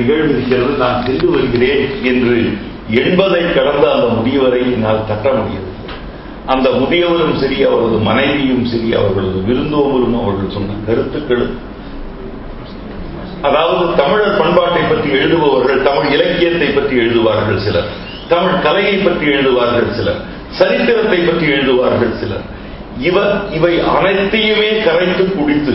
நிகழ்வு இருக்கிறது நான் சென்று வருகிறேன் என்று எண்பதை கடந்த அந்த முதியவரை என்னால் தட்ட முடியவில்லை. அந்த முதியவரும் சரி அவரது மனைவியும் சரி அவர்களது விருந்தோம்பரும் அவர்கள் சொன்ன கருத்துக்களும். அதாவது தமிழர் பண்பாட்டை பற்றி எழுதுபவர்கள் தமிழ் இலக்கியத்தை பற்றி எழுதுவார்கள் சிலர் தமிழ் கலையை பற்றி எழுதுவார்கள் சிலர் சரித்திரத்தை பற்றி எழுதுவார்கள் சிலர். இவர் இவை அனைத்தையுமே கரைத்து குடித்து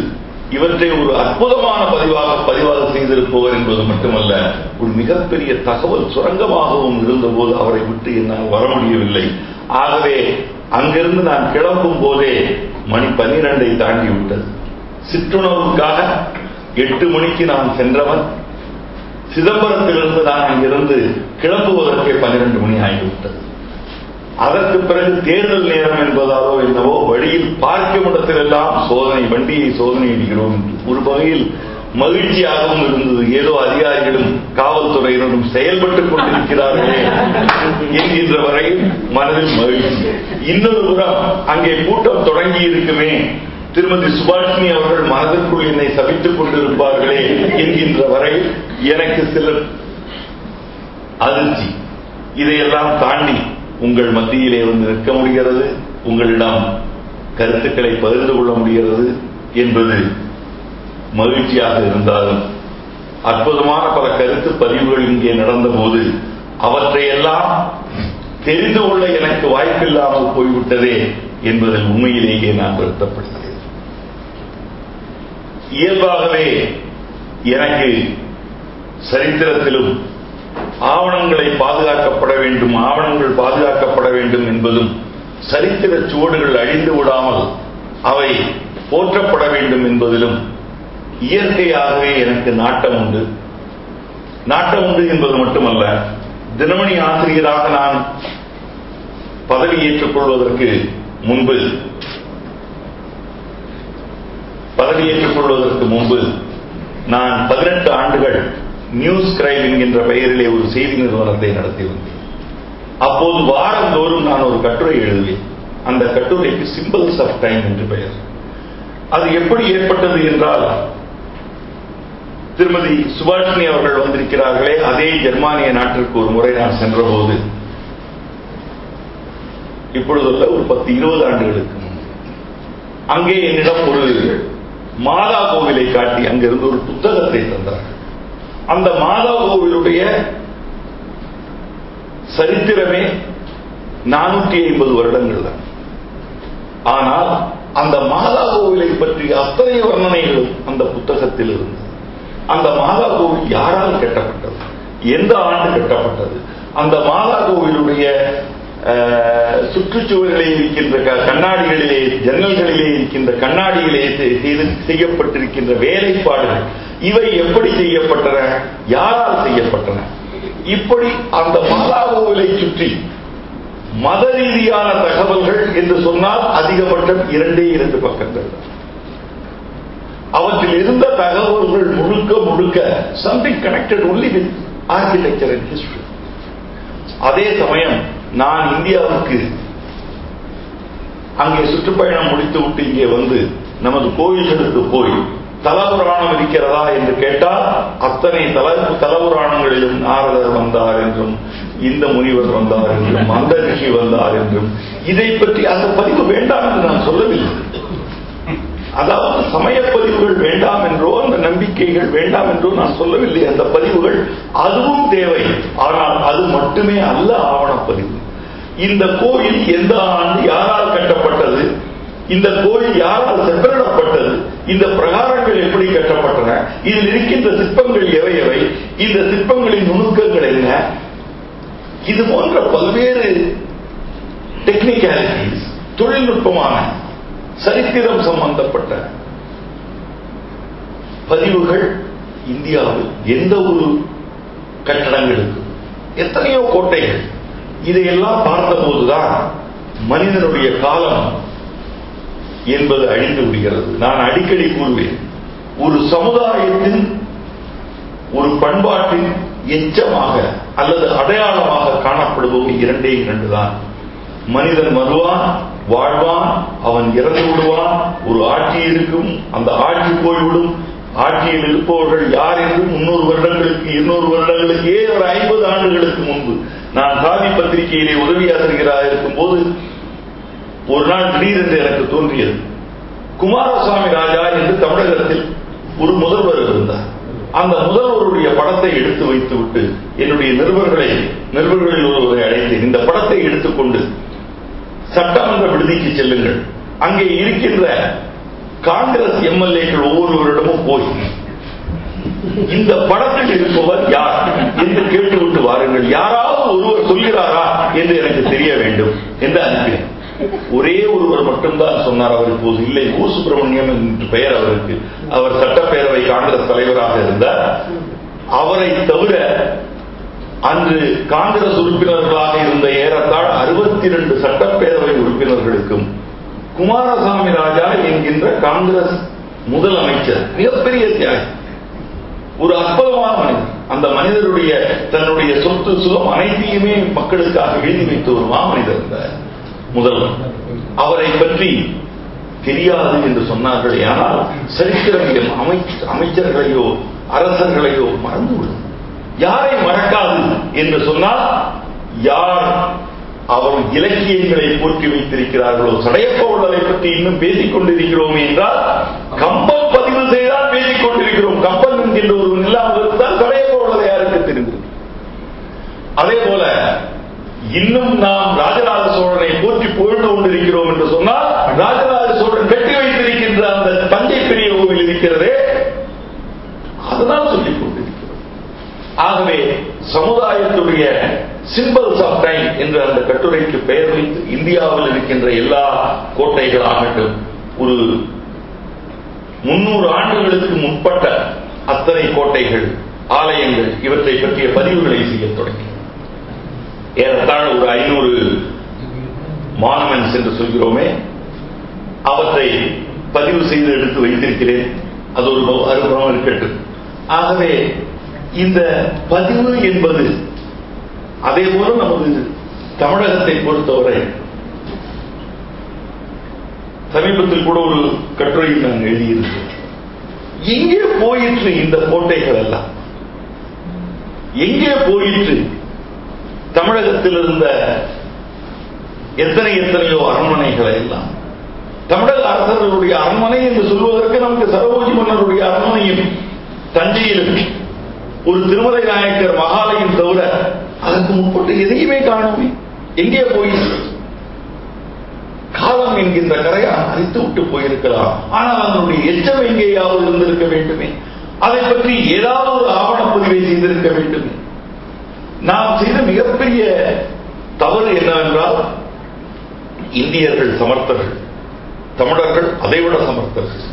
இவற்றை ஒரு அற்புதமான பதிவாக பதிவாக செய்திருப்பவர் என்பது மட்டுமல்ல ஒரு மிகப்பெரிய தகவல் சுரங்கமாகவும் இருந்தபோது அவரை விட்டு என்னால் வர முடியவில்லை. ஆகவே அங்கிருந்து நான் கிளம்பும் போதே மணி பன்னிரண்டை தாண்டி விட்டது சிற்றுணவுக்காக எட்டு மணிக்கு நான் சென்றவன். சிதம்பரத்திலிருந்து நான் அங்கிருந்து கிளம்புவதற்கே பன்னிரண்டு மணி ஆகிவிட்டது. அதற்கு பிறகு தேர்தல் நேரம் என்பதாலோ என்னவோ வழியில் பார்க்கும் இடத்திலெல்லாம் சோதனை வண்டியை சோதனை அடிக்கிறோம் ஒரு வகையில் மகிழ்ச்சியாகவும் இருந்தது. ஏதோ அதிகாரிகளும் காவல்துறையினரும் செயல்பட்டுக் கொண்டிருக்கிறார்களே என்கின்ற வரை மனதில் மகிழ்ச்சி. இன்னொரு புறம் அங்கே கூட்டம் தொடங்கி இருக்குமே. திருமதி சுபாஷினி அவர்கள் மனதிற்குள் என்னை சபித்துக் கொண்டிருப்பார்களே என்கின்ற வரை எனக்கு சில அதிர்ச்சி. இதையெல்லாம் தாண்டி உங்கள் மத்தியிலே வந்து நிற்க முடிகிறது உங்களிடம் கருத்துக்களை பகிர்ந்து கொள்ள முடிகிறது என்பது மகிழ்ச்சியாக இருந்தாலும் அற்புதமான பல கருத்து பதிவுகள் இங்கே நடந்தபோது அவற்றையெல்லாம் தெரிந்து கொள்ள எனக்கு வாய்ப்பில்லாமல் போய்விட்டதே என்பதில் உண்மையிலேயே நான் வருத்தப்படுகிறேன். இயல்பாகவே எனக்கு சரித்திரத்திலும் ஆவணங்களை பாதுகாக்கப்பட வேண்டும் ஆவணங்கள் பாதுகாக்கப்பட வேண்டும் என்பதும் சரித்திர சுவடுகள் அழிந்து விடாமல் அவை போற்றப்பட வேண்டும் என்பதிலும் இயற்கையாகவே எனக்கு நாட்டம் உண்டு. நாட்டம் உண்டு என்பது மட்டுமல்ல தினமணி ஆசிரியராக நான் பதவி ஏற்றுக்கொள்வதற்கு முன்பு பதவி ஏற்றுக்கொள்வதற்கு முன்பு நான் பதினெட்டு ஆண்டுகள் நியூஸ் கிரைம் என்கின்ற பெயரிலே ஒரு செய்தி நிறுவனத்தை நடத்தி வந்தேன். அப்போது வாரந்தோறும் நான் ஒரு கட்டுரை எழுதுவேன் அந்த கட்டுரைக்கு சிம்பிள்ஸ் ஆஃப் டைம் என்று பெயர். அது எப்படி ஏற்பட்டது என்றால் திருமதி சுபாஷினி அவர்கள் வந்திருக்கிறார்களே அதே ஜெர்மானிய நாட்டிற்கு ஒரு முறை நான் சென்றபோது இப்பொழுதுள்ள ஒரு பத்து இருபது ஆண்டுகளுக்கு அங்கே என்னிடம் ஒரு மாதா கோவிலை காட்டி அங்கிருந்து ஒரு புத்தகத்தை தந்தார்கள். அந்த மாதா கோவிலுடைய சரித்திரமே நானூற்றி ஐம்பது வருடங்கள் தான் ஆனால் அந்த மாதா கோவிலை பற்றிய அத்தனை வர்ணனைகளும் அந்த புத்தகத்தில் இருந்தது. அந்த மாதா கோவில் யாரால் கட்டப்பட்டது? எந்த ஆண்டு கட்டப்பட்டது? அந்த மாதா கோவிலுடைய சுற்றுச்சுவரிலே இருக்கின்ற கண்ணாடிகளிலே ஜன்னல்களிலே இருக்கின்ற கண்ணாடிகளே செய்து செய்யப்பட்டிருக்கின்ற வேலைப்பாடுகள் இவை எப்படி செய்யப்பட்டன? யாரால் செய்யப்பட்டன? இப்படி அந்த மாதா சுற்றி மத ரீதியான தகவல்கள் என்று சொன்னால் அதிகபட்சம் இரண்டே இரண்டு பக்கங்கள். அவற்றில் இருந்த தகவல்கள் முழுக்க முழுக்க something connected only with architecture and history அதே சமயம் நான் இந்தியாவுக்கு அங்கே சுற்றுப்பயணம் முடித்து விட்டு இங்கே வந்து நமது கோயில்களுக்கு போய் தலபுராணம் இருக்கிறதா என்று கேட்டால் அத்தனை தல தலபுராணங்களிலும் நாரதர் வந்தார் என்றும் இந்த முனிவர் வந்தார் என்றும் அந்த ரிஷி வந்தார் என்றும் இதை பற்றி அந்த பதிவு வேண்டாம் என்று நான் சொல்லவில்லை. அதாவது சமய பதிவுகள் வேண்டாம் என்றோ அந்த நம்பிக்கைகள் வேண்டாம் என்றோ நான் சொல்லவில்லை. அந்த பதிவுகள் அதுவும் தேவை. ஆனால் அது மட்டுமே அல்ல ஆவணப்பதிவு. இந்த கோயில் எந்த ஆண்டு யாரால் கட்டப்பட்டது? இந்த கோயில் யாரால் செப்பரிடப்பட்டது இந்த பிரகாரங்கள் எப்படி கட்டப்பட்டன? இதில் இருக்கின்ற சிற்பங்கள் எவை எவை? இந்த சிற்பங்களின் நுணுக்கங்கள் என்ன? இது போன்ற பல்வேறு டெக்னிக்காலிட்டிஸ் தொழில்நுட்பமான சரித்திரம் சம்பந்தப்பட்ட பதிவுகள் இந்தியாவில் எந்த ஒரு கட்டடங்களுக்கு எத்தனையோ கோட்டைகள் இதையெல்லாம் பார்த்தபோதுதான் மனிதனுடைய காலம் என்பது அழிந்து விடுகிறது. நான் அடிக்கடி கூறுவேன் ஒரு சமுதாயத்தின் ஒரு பண்பாட்டின் எச்சமாக அல்லது அடையாளமாக காணப்படுபவை இரண்டே இரண்டு தான் மனிதன் வருவான் வாழ்வான் அவன் இறந்து விடுவான் ஒரு ஆட்சி இருக்கும் அந்த ஆட்சி போய்விடும். ஆட்சியில் இருப்பவர்கள் யார் என்று முன்னூறு வருடங்களுக்கு இருநூறு வருடங்களுக்கு ஏழு ஐம்பது ஆண்டுகளுக்கு முன்பு நான் சாதி பத்திரிகையிலே உதவியாசிரியராக இருக்கும் போது ஒரு நாள் திடீரென்று எனக்கு தோன்றியது. குமாரசாமி ராஜா என்று தமிழகத்தில் ஒரு முதல்வர் இருந்தார். அந்த முதல்வருடைய படத்தை எடுத்து வைத்து விட்டு என்னுடைய நிருபர்களை நிருபர்களில் ஒருவரை அழைத்தேன். இந்த படத்தை எடுத்துக்கொண்டு சட்டமன்ற விடுதிக்கு செல்லுங்கள். அங்கே இருக்கின்ற காங்கிரஸ் எம்எல்ஏக்கள் ஒவ்வொருவரிடமும் போய் இந்த படத்தில் இருப்பவர் யார் என்று கேட்டுவிட்டு வாருங்கள். யாராவது ஒருவர் சொல்கிறாரா என்று எனக்கு தெரிய வேண்டும். என்று அனுப்பினேன்? ஒரே ஒருவர் மட்டும்தான் சொன்னார் அவர் இப்போது இல்லை. ஊ சுப்பிரமணியம் என்று பெயர் அவருக்கு. அவர் சட்டப்பேரவை காங்கிரஸ் தலைவராக இருந்தார். அவரை தவிர அன்று காங்கிரஸ் உறுப்பினர்களாக இருந்த ஏறத்தாழ அறுபத்தி இரண்டு சட்டப்பேரவை உறுப்பினர்களுக்கும் குமாரசாமி ராஜா என்கின்ற காங்கிரஸ் முதலமைச்சர் மிகப்பெரிய தியாகி. ஒரு அற்புதமான மனிதர். அந்த மனிதருடைய தன்னுடைய சொத்து சுகம் அனைத்தையுமே மக்களுக்காக எழுதி வைத்த ஒரு மாமனிதர் இருந்தார் முதல்வர் அவரை பற்றி தெரியாது என்று சொன்னார்கள் ஆனால் சரித்திரம் அமைச்சர்களையோ அரசர்களையோ மறந்துவிடும். யாரை மறக்காது என்று சொன்னால் யார் அவர் இலக்கியங்களை போற்றி வைத்திருக்கிறார்களோ சடையப்ப உள்ளதை பற்றி இன்னும் பேசிக் கொண்டிருக்கிறோம் என்றால் கம்பம் பதிவு செய்தால் பேசிக் கொண்டிருக்கிறோம். கம்பம் என்கின்ற ஒருவன் இல்லாமல் இருந்தால் சடையப்ப உள்ளதை யாருக்கு தெரிந்திருக்கும் அதே போல இன்னும் நாம் ராஜராஜ சோழன் புகழ்ந்து கொண்டிருக்கிறோம் என்று சொன்னால் ராஜராஜ சோழன் கட்டி வைத்திருக்கின்ற அந்த தஞ்சை பெரிய கோவில் இருக்கிறதே அதுதான் சொல்லிக் கொண்டிருக்கிறோம். ஆகவே சமுதாயத்துடைய சிம்பிள்ஸ் ஆஃப் டைம் என்ற அந்த கட்டுரைக்கு பெயர் வைத்து இந்தியாவில் இருக்கின்ற எல்லா கோட்டைகள் ஆகட்டும் ஒரு முன்னூறு ஆண்டுகளுக்கு முற்பட்ட அத்தனை கோட்டைகள் ஆலயங்கள் இவற்றை பற்றிய பதிவுகளை செய்ய தொடங்கி ஏறத்தாழ ஒரு ஐநூறு மானுமெண்ட்ஸ் என்று சொல்கிறோமே அவற்றை பதிவு செய்து எடுத்து வைத்திருக்கிறேன். அது ஒரு அறுபுறம் இருக்கட்டும் ஆகவே இந்த பதிவு என்பது அதே போல நமது தமிழகத்தை பொறுத்தவரை சமீபத்தில் கூட ஒரு கட்டுரையில் நான் எழுதியிருந்தேன் எங்கே போயிற்று இந்த கோட்டைகள் எல்லாம்? எங்கே போயிற்று தமிழகத்தில் இருந்த எத்தனை எத்தனையோ அரண்மனைகளை எல்லாம். தமிழக அரசர்களுடைய அரண்மனை என்று சொல்வதற்கு நமக்கு சரபோஜி மன்னருடைய அரண்மனையும் தஞ்சையிலும் ஒரு திருமலை நாயக்கர் மகாலயம் தவிர அதற்கு முற்பட்டு எதையுமே காணோமே. எங்கே போய்? காலம் என்கின்ற கரையான் அரித்து விட்டு போயிருக்கலாம். ஆனால் அதனுடைய எச்சம் எங்கேயாவது இருந்திருக்க வேண்டுமே. அதை பற்றி ஏதாவது ஒரு ஆவணப்பதிவை செய்திருக்க வேண்டுமே. நாம் செய்த மிகப்பெரிய தவறு என்னவென்றால் இந்தியர்கள் சமர்த்தர்கள். தமிழர்கள் அதைவிட சமர்த்தர்கள்.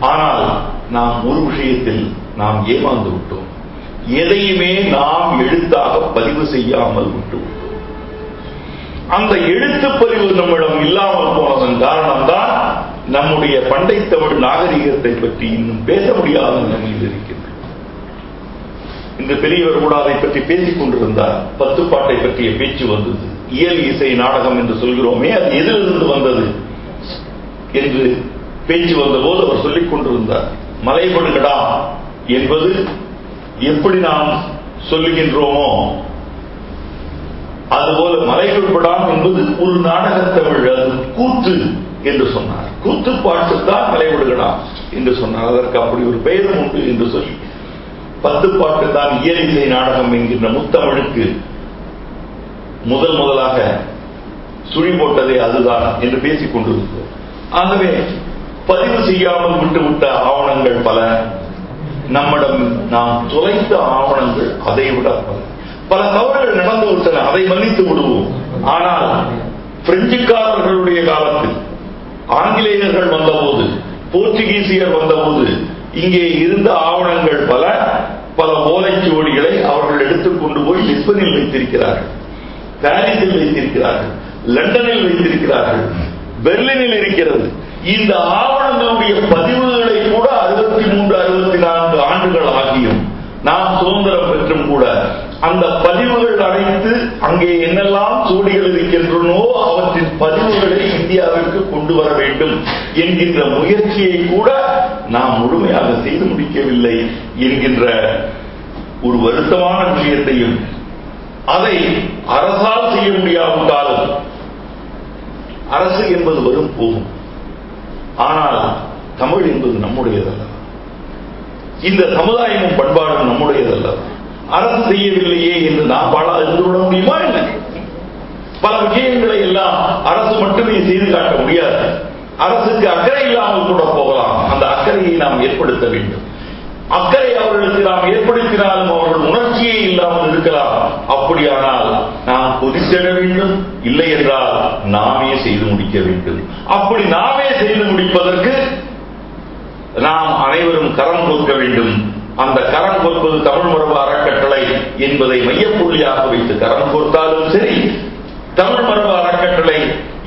ஆனால் நாம் ஒரு விஷயத்தில் நாம் ஏமாந்து விட்டோம். எதையுமே நாம் எழுத்தாக பதிவு செய்யாமல் விட்டு விட்டோம். அந்த எழுத்து பதிவு நம்மிடம் இல்லாமல் போனதன் காரணம் தான் நம்முடைய பண்டை தமிழ் நாகரிகத்தை பற்றி இன்னும் பேச முடியாத நிலைமையில் இருக்கின்றது. இந்த பெரியவர் கூட அதை பற்றி பேசிக் கொண்டிருந்தார். பத்துப்பாட்டை பற்றிய பேச்சு வந்தது. இயல் இசை நாடகம் என்று சொல்கிறோமே அது எதிலிருந்து வந்தது? என்று பேச்சு வந்தபோது அவர் சொல்லிக் கொண்டிருந்தார். மலைபடுகடா என்பது எப்படி நாம் சொல்லுகின்றோமோ அதுபோல மலைகள் என்பது ஒரு நாடகத்தமிழ் அது கூத்து என்று சொன்னார். கூத்து பாட்டு தான் மலைவிடுகடாம் என்று சொன்னார். அதற்கு அப்படி ஒரு பெயரும் உண்டு என்று சொல்லி பத்து பாட்டு தான் இயலிசை நாடகம் என்கின்ற முத்தமிழுக்கு முதல் முதலாக சுழி போட்டதே அதுதான் என்று பேசிக் கொண்டிருந்தது. ஆகவே பதிவு செய்யாமல் விட்டுவிட்ட ஆவணங்கள் பல. நம்மிடம் நாம் தொலைத்த ஆவணங்கள் அதை விட பல. பல தவறுகள் நடந்து விட்டன அதை மன்னித்து விடுவோம். ஆனால் பிரெஞ்சுக்காரர்களுடைய காலத்தில் ஆங்கிலேயர்கள் வந்தபோது போர்ச்சுகீசியர் வந்தபோது இங்கே இருந்த ஆவணங்கள் பல பல ஓலைச்சுவடிகளை அவர்கள் எடுத்துக்கொண்டு போய் லிஸ்பனில் வைத்திருக்கிறார்கள். பாரிஸில் வைத்திருக்கிறார்கள் லண்டனில் வைத்திருக்கிறார்கள் பெர்லினில் இருக்கிறது. இந்த ஆவணங்களுடைய பதிவுகளை கூட அறுபத்தி மூன்று அறுபத்தி நான்கு ஆண்டுகள் ஆகியும் நாம் சுதந்திரம் பெற்றும் கூட அந்த பதிவுகள் அனைத்து அங்கே என்னெல்லாம் சூடிகள் இருக்கின்றனோ அவற்றின் பதிவுகளை இந்தியாவிற்கு கொண்டு வர வேண்டும் என்கின்ற முயற்சியை கூட நாம் முழுமையாக செய்து முடிக்கவில்லை என்கின்ற ஒரு வருத்தமான விஷயத்தையும் அதை அரசால் செய்ய முடியாவிட்டால் அரசு என்பது வரும் போகும் ஆனால் தமிழ் என்பது நம்முடையதல்ல. இந்த சமுதாயமும் பண்பாடும் நம்முடையதல்ல. அரசு செய்யவில்லையே என்று நாம் பாடா இருந்து விட முடியுமா என்ன? பல விஷயங்களை எல்லாம் அரசு மட்டுமே செய்து காட்ட முடியாது. அரசுக்கு அக்கறை இல்லாமல் கூட போகலாம். அந்த அக்கறையை நாம் ஏற்படுத்த வேண்டும். அக்கறை அவர்களுக்கு நாம் ஏற்படுத்தினாலும் அவர்கள் இல்லாமல் இருக்கலாம். அப்படியானால் நாம் கொதித்திட வேண்டும். இல்லை என்றால் நாமே செய்து முடிக்க வேண்டும். அப்படி நாமே செய்து முடிப்பதற்கு நாம் அனைவரும் கரம் கொடுக்க வேண்டும். அந்த கரம் கொடுப்பது தமிழ் மரபு அறக்கட்டளை என்பதை மையப்புள்ளியாக வைத்து கரம் கொடுத்தாலும் சரி தமிழ் மரபு அறக்கட்டளை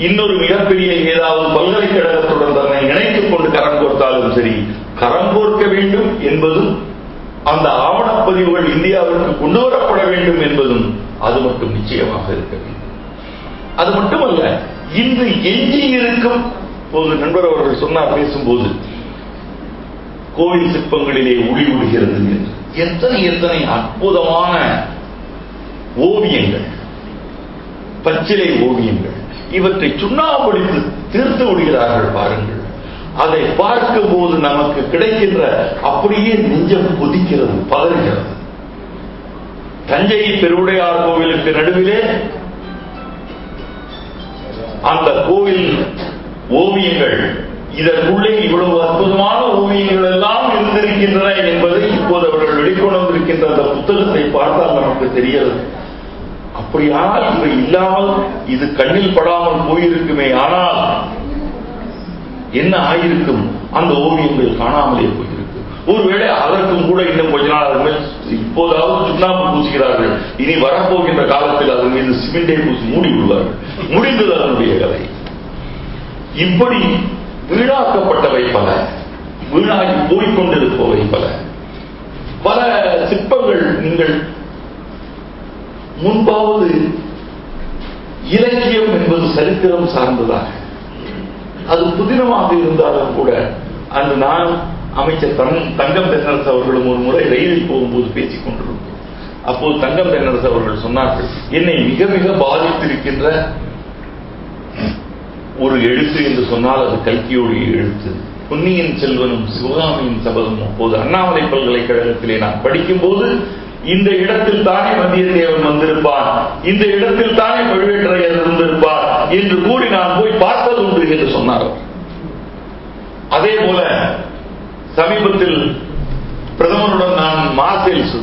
இன்னொரு மிகப்பெரிய ஏதாவது பல்கலைக்கழகத்துடன் தன்னை இணைத்துக் கொண்டு கரம் கோர்த்தாலும் சரி கரம் கோர்க்க வேண்டும் என்பதும் அந்த ஆவணப்பதிவுகள் இந்தியாவிற்கு கொண்டு வரப்பட வேண்டும் என்பதும் அது மட்டும் நிச்சயமாக இருக்க வேண்டும். அது மட்டுமல்ல இன்று எஞ்சி இருக்கும் போது நண்பர் அவர்கள் சொன்னார் பேசும்போது கோவில் சிற்பங்களிலே ஒளி விடுகிறது என்று. எத்தனை எத்தனை அற்புதமான ஓவியங்கள் பச்சிலை ஓவியங்கள் இவற்றை சுண்ணாம்படித்து தீர்த்து விடுகிறார்கள் பாருங்கள். அதை பார்க்கும் போது நமக்கு கிடைக்கின்ற அப்படியே நெஞ்சம் கொதிக்கிறது பதறுகிறது. தஞ்சை பெருவுடையார் கோவிலுக்கு நடுவிலே அந்த கோவில் ஓவியங்கள் இதற்குள்ளே இவ்வளவு அற்புதமான ஓவியங்கள் எல்லாம் இருந்திருக்கின்றன என்பதை இப்போது அவர்கள் வெளிக்கொண்டு வந்திருக்கின்ற அந்த புத்தகத்தை பார்த்தால் நமக்கு தெரிகிறது அப்படியானால் இவை இல்லாமல் இது கண்ணில் படாமல் போயிருக்குமே. ஆனால் என்ன ஆயிருக்கும்? அந்த ஓவியங்கள் காணாமலே போயிருக்கு. ஒருவேளை அதற்கும் கூட இன்னும் கொஞ்ச நாள் அது மேல் இப்போதாவது சுண்ணாம்பு பூசுகிறார்கள். இனி வரப்போகின்ற காலத்தில் அதன் மீது சிமெண்டை பூசி மூடி விடுவார்கள். முடிந்தது அதனுடைய கதை. இப்படி வீணாக்கப்பட்டவை பல வீணாகி போய்கொண்டிருப்பவை பல. பல சிற்பங்கள் நீங்கள் முன்பாவது இலக்கியம் என்பது சரித்திரம் சார்ந்ததாக அது புதினமாக இருந்தாலும் கூட அன்று நான் அமைச்சர் தங்கம் தென்னரசு அவர்களும் ஒரு முறை ரயிலில் போகும்போது பேசிக் கொண்டிருந்தோம். அப்போது தங்கம் தென்னரசு அவர்கள் சொன்னார்கள் என்னை மிக மிக பாதித்திருக்கின்ற ஒரு எழுத்து என்று சொன்னால் அது கல்கியோடைய எழுத்து. பொன்னியின் செல்வனும் சிவகாமியின் சபதமும் அப்போது அண்ணாமலை பல்கலைக்கழகத்திலே நான் படிக்கும் போது இந்த இடத்தில் தானே வந்தியத்தேவன் வந்திருப்பான் இந்த இடத்தில் தானே பழுவேற்றையர் இருந்திருப்பார் என்று கூறி நான் போய் பார்த்து உண்டு என்று சொன்னார். அதே போல சமீபத்தில் பிரதமருடன் நான் மார்சேல்ஸ்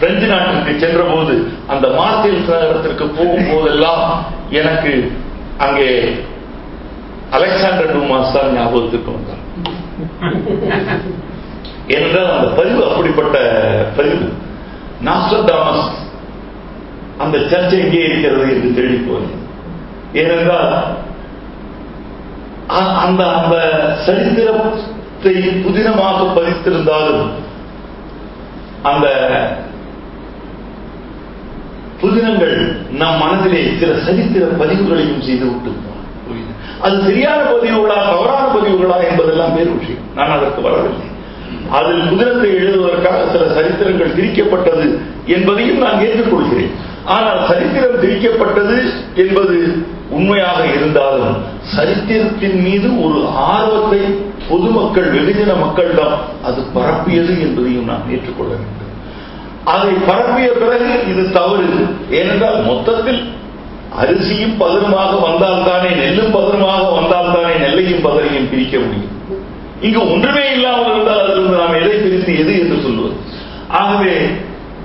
பிரெஞ்சு நாட்டிற்கு சென்ற போது அந்த மார்சேல்ஸ் நகரத்திற்கு போகும் போதெல்லாம் எனக்கு அங்கே அலெக்சாண்டர் டூமாஸ் தான் ஞாபகத்துக்கு வந்தார். ஏனென்றால் அந்த பதிவு அப்படிப்பட்ட பதிவு. நாஸ்டர்டாமஸ் அந்த சர்ச்சை எங்கே இருக்கிறது என்று தேடி போனேன் ஏனென்றால் அந்த அந்த சரித்திரத்தை புதினமாக பதித்திருந்தாலும் அந்த புதினங்கள் நம் மனதிலே சில சரித்திர பதிவுகளையும் செய்து விட்டு அது சரியான பதிவுகளா தவறான பதிவுகளா என்பதெல்லாம் வேறு விஷயம். நான் அதற்கு வரவில்லை. அதில் புதினத்தை எழுதுவதற்காக சில சரித்திரங்கள் திரிக்கப்பட்டது என்பதையும் நான் ஏற்றுக்கொள்கிறேன். ஆனால் சரித்திரம் திரிக்கப்பட்டது என்பது உண்மையாக இருந்தாலும் சரித்திரத்தின் மீது ஒரு ஆர்வத்தை பொதுமக்கள் வெகுஜன மக்களிடம் அது பரப்பியது என்பதையும் நான் ஏற்றுக்கொள்ள வேண்டும். அதை பரப்பிய பிறகு இது தவறு. ஏனென்றால் மொத்தத்தில் அரிசியும் பதனமாக வந்தால்தானே நெல்லும் பதனமாக வந்தால்தானே நெல்லையும் பதனையும் பிரிக்க முடியும். இங்கு ஒன்றுமே இல்லாமல் இருந்தால் அதிலிருந்து நாம் எதை பிரித்து எது என்று சொல்வது? ஆகவே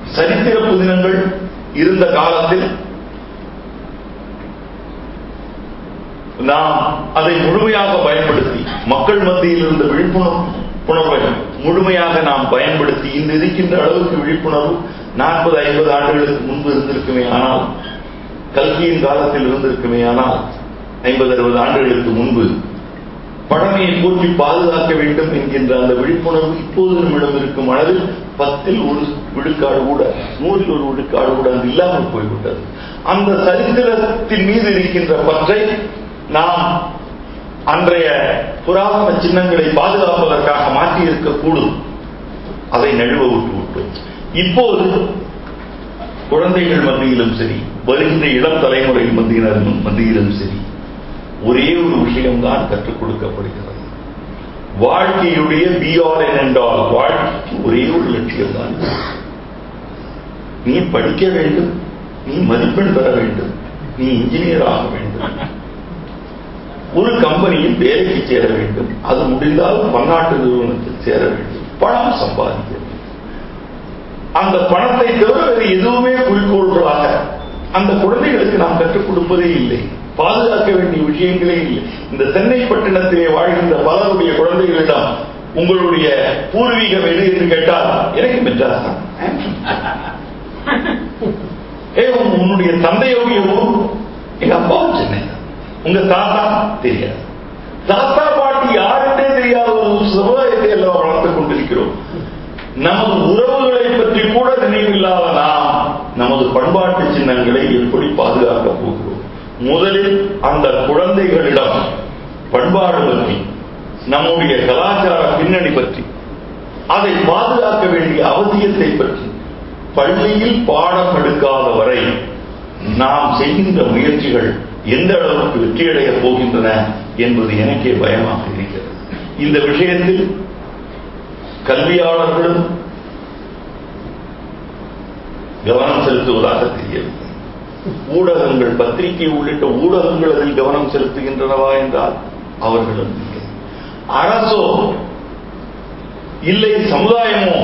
சரித்திர புதினங்கள் இருந்த காலத்தில் நாம் அதை முழுமையாக பயன்படுத்தி மக்கள் மத்தியில் இருந்த விழிப்புணர்வை முழுமையாக நாம் பயன்படுத்தி இன்று இருக்கின்ற அளவுக்கு விழிப்புணர்வு நாற்பது ஐம்பது ஆண்டுகளுக்கு முன்பு இருந்திருக்குமே ஆனால் கல்கியின் காலத்தில் இருந்திருக்குமே ஆனால் ஐம்பது அறுபது ஆண்டுகளுக்கு முன்பு பழமையை போற்றி பாதுகாக்க வேண்டும் என்கின்ற அந்த விழிப்புணர்வு இப்போது நம்மிடம் இருக்கும் அளவில் பத்தில் ஒரு விழுக்காடு கூட நூறில் ஒரு விழுக்காடு கூட அது இல்லாமல் போய்விட்டது. அந்த சரித்திரத்தின் மீது இருக்கின்ற பற்றை நாம் அன்றைய புராதன சின்னங்களை பாதுகாப்பதற்காக மாற்றி இருக்கக்கூடும் அதை நழுவ விட்டு விட்டோம். இப்போது குழந்தைகள் மத்தியிலும் சரி வருகின்ற இளம் தலைமுறை மத்தியினர் மத்தியிலும் சரி ஒரே ஒரு விஷயம்தான் கற்றுக் கொடுக்கப்படுகிறது. வாழ்க்கையுடைய பிஆர் என்றால் வாழ்க்கைக்கு ஒரே ஒரு லட்சியம் தான் நீ படிக்க வேண்டும் நீ மதிப்பெண் பெற வேண்டும் நீ இன்ஜினியர் ஆக வேண்டும். ஒரு கம்பெனியில் வேலைக்கு சேர வேண்டும். அது முடிந்தால் பன்னாட்டு நிறுவனத்தில் சேர வேண்டும். பணம் சம்பாதிக்க அந்த பணத்தை தவிர வேறு எதுவுமே குறிக்கோள்களாக அந்த குழந்தைகளுக்கு நாம் கற்றுக் கொடுப்பதே இல்லை. பாதுகாக்க வேண்டிய விஷயங்களே இல்லை. இந்த சென்னை பட்டணத்திலே வாழ்கின்ற பலருடைய குழந்தைகளிடம் உங்களுடைய பூர்வீகம் எது என்று கேட்டால் எனக்கு மெட்ராஸ் தான். ஏ உன்னுடைய தந்தையுடைய ஊர் எங்க அப்பாவும் சென்னை தான் உங்க தாத்தா தெரியாது. தாத்தா பாட்டி யாருன்னே தெரியாத ஒரு சமுதாயத்தை எல்லாம் வளர்த்துக் கொண்டிருக்கிறோம். நமது உறவுகளை பற்றி கூட நினைவில்லாத நாம் நமது பண்பாட்டு சின்னங்களை எப்படி பாதுகாக்க போகிறோம்? முதலில் அந்த குழந்தைகளிடம் பண்பாடு பற்றி நம்முடைய கலாச்சார பின்னணி பற்றி அதை பாதுகாக்க வேண்டிய அவசியத்தை பற்றி பள்ளியில் பாடம் எடுக்காத வரை நாம் செய்கின்ற முயற்சிகள் எந்த அளவுக்கு வெற்றியடையப் போகின்றன என்பது எனக்கே பயமாக இருக்கிறது. இந்த விஷயத்தில் கல்வியாளர்களும் கவனம் செலுத்துவதாக தெரியவில்லை. ஊடகங்கள் பத்திரிகை உள்ளிட்ட ஊடகங்கள் அதில் கவனம் செலுத்துகின்றனவா என்றால் அவர்களும் இல்லை. அரசோ இல்லை சமுதாயமோ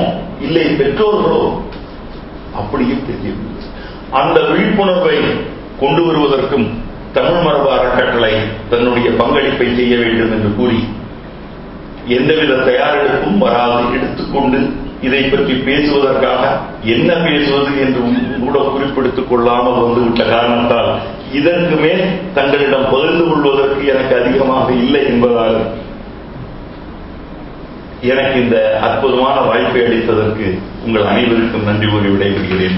இல்லை பெற்றோர்களோ அப்படியும் தெரியவில்லை. அந்த விழிப்புணர்வை கொண்டு வருவதற்கும் தமிழ் மரபு அறக்கட்டளை தன்னுடைய பங்களிப்பை செய்ய வேண்டும் என்று கூறி எந்தவித தயாரெடுப்பும் வராது எடுத்துக்கொண்டு இதை பற்றி பேசுவதற்காக என்ன பேசுவது என்று கூட குறிப்பிடுத்துக் கொள்ளாமல் வந்துவிட்ட காரணத்தால் இதற்கு மேல் தங்களிடம் பகிர்ந்து கொள்வதற்கு எனக்கு அதிகமாக இல்லை என்பதால் எனக்கு இந்த அற்புதமான வாய்ப்பை அளித்ததற்கு உங்கள் அனைவருக்கும் நன்றி கூறி விடைபெறுகிறேன்.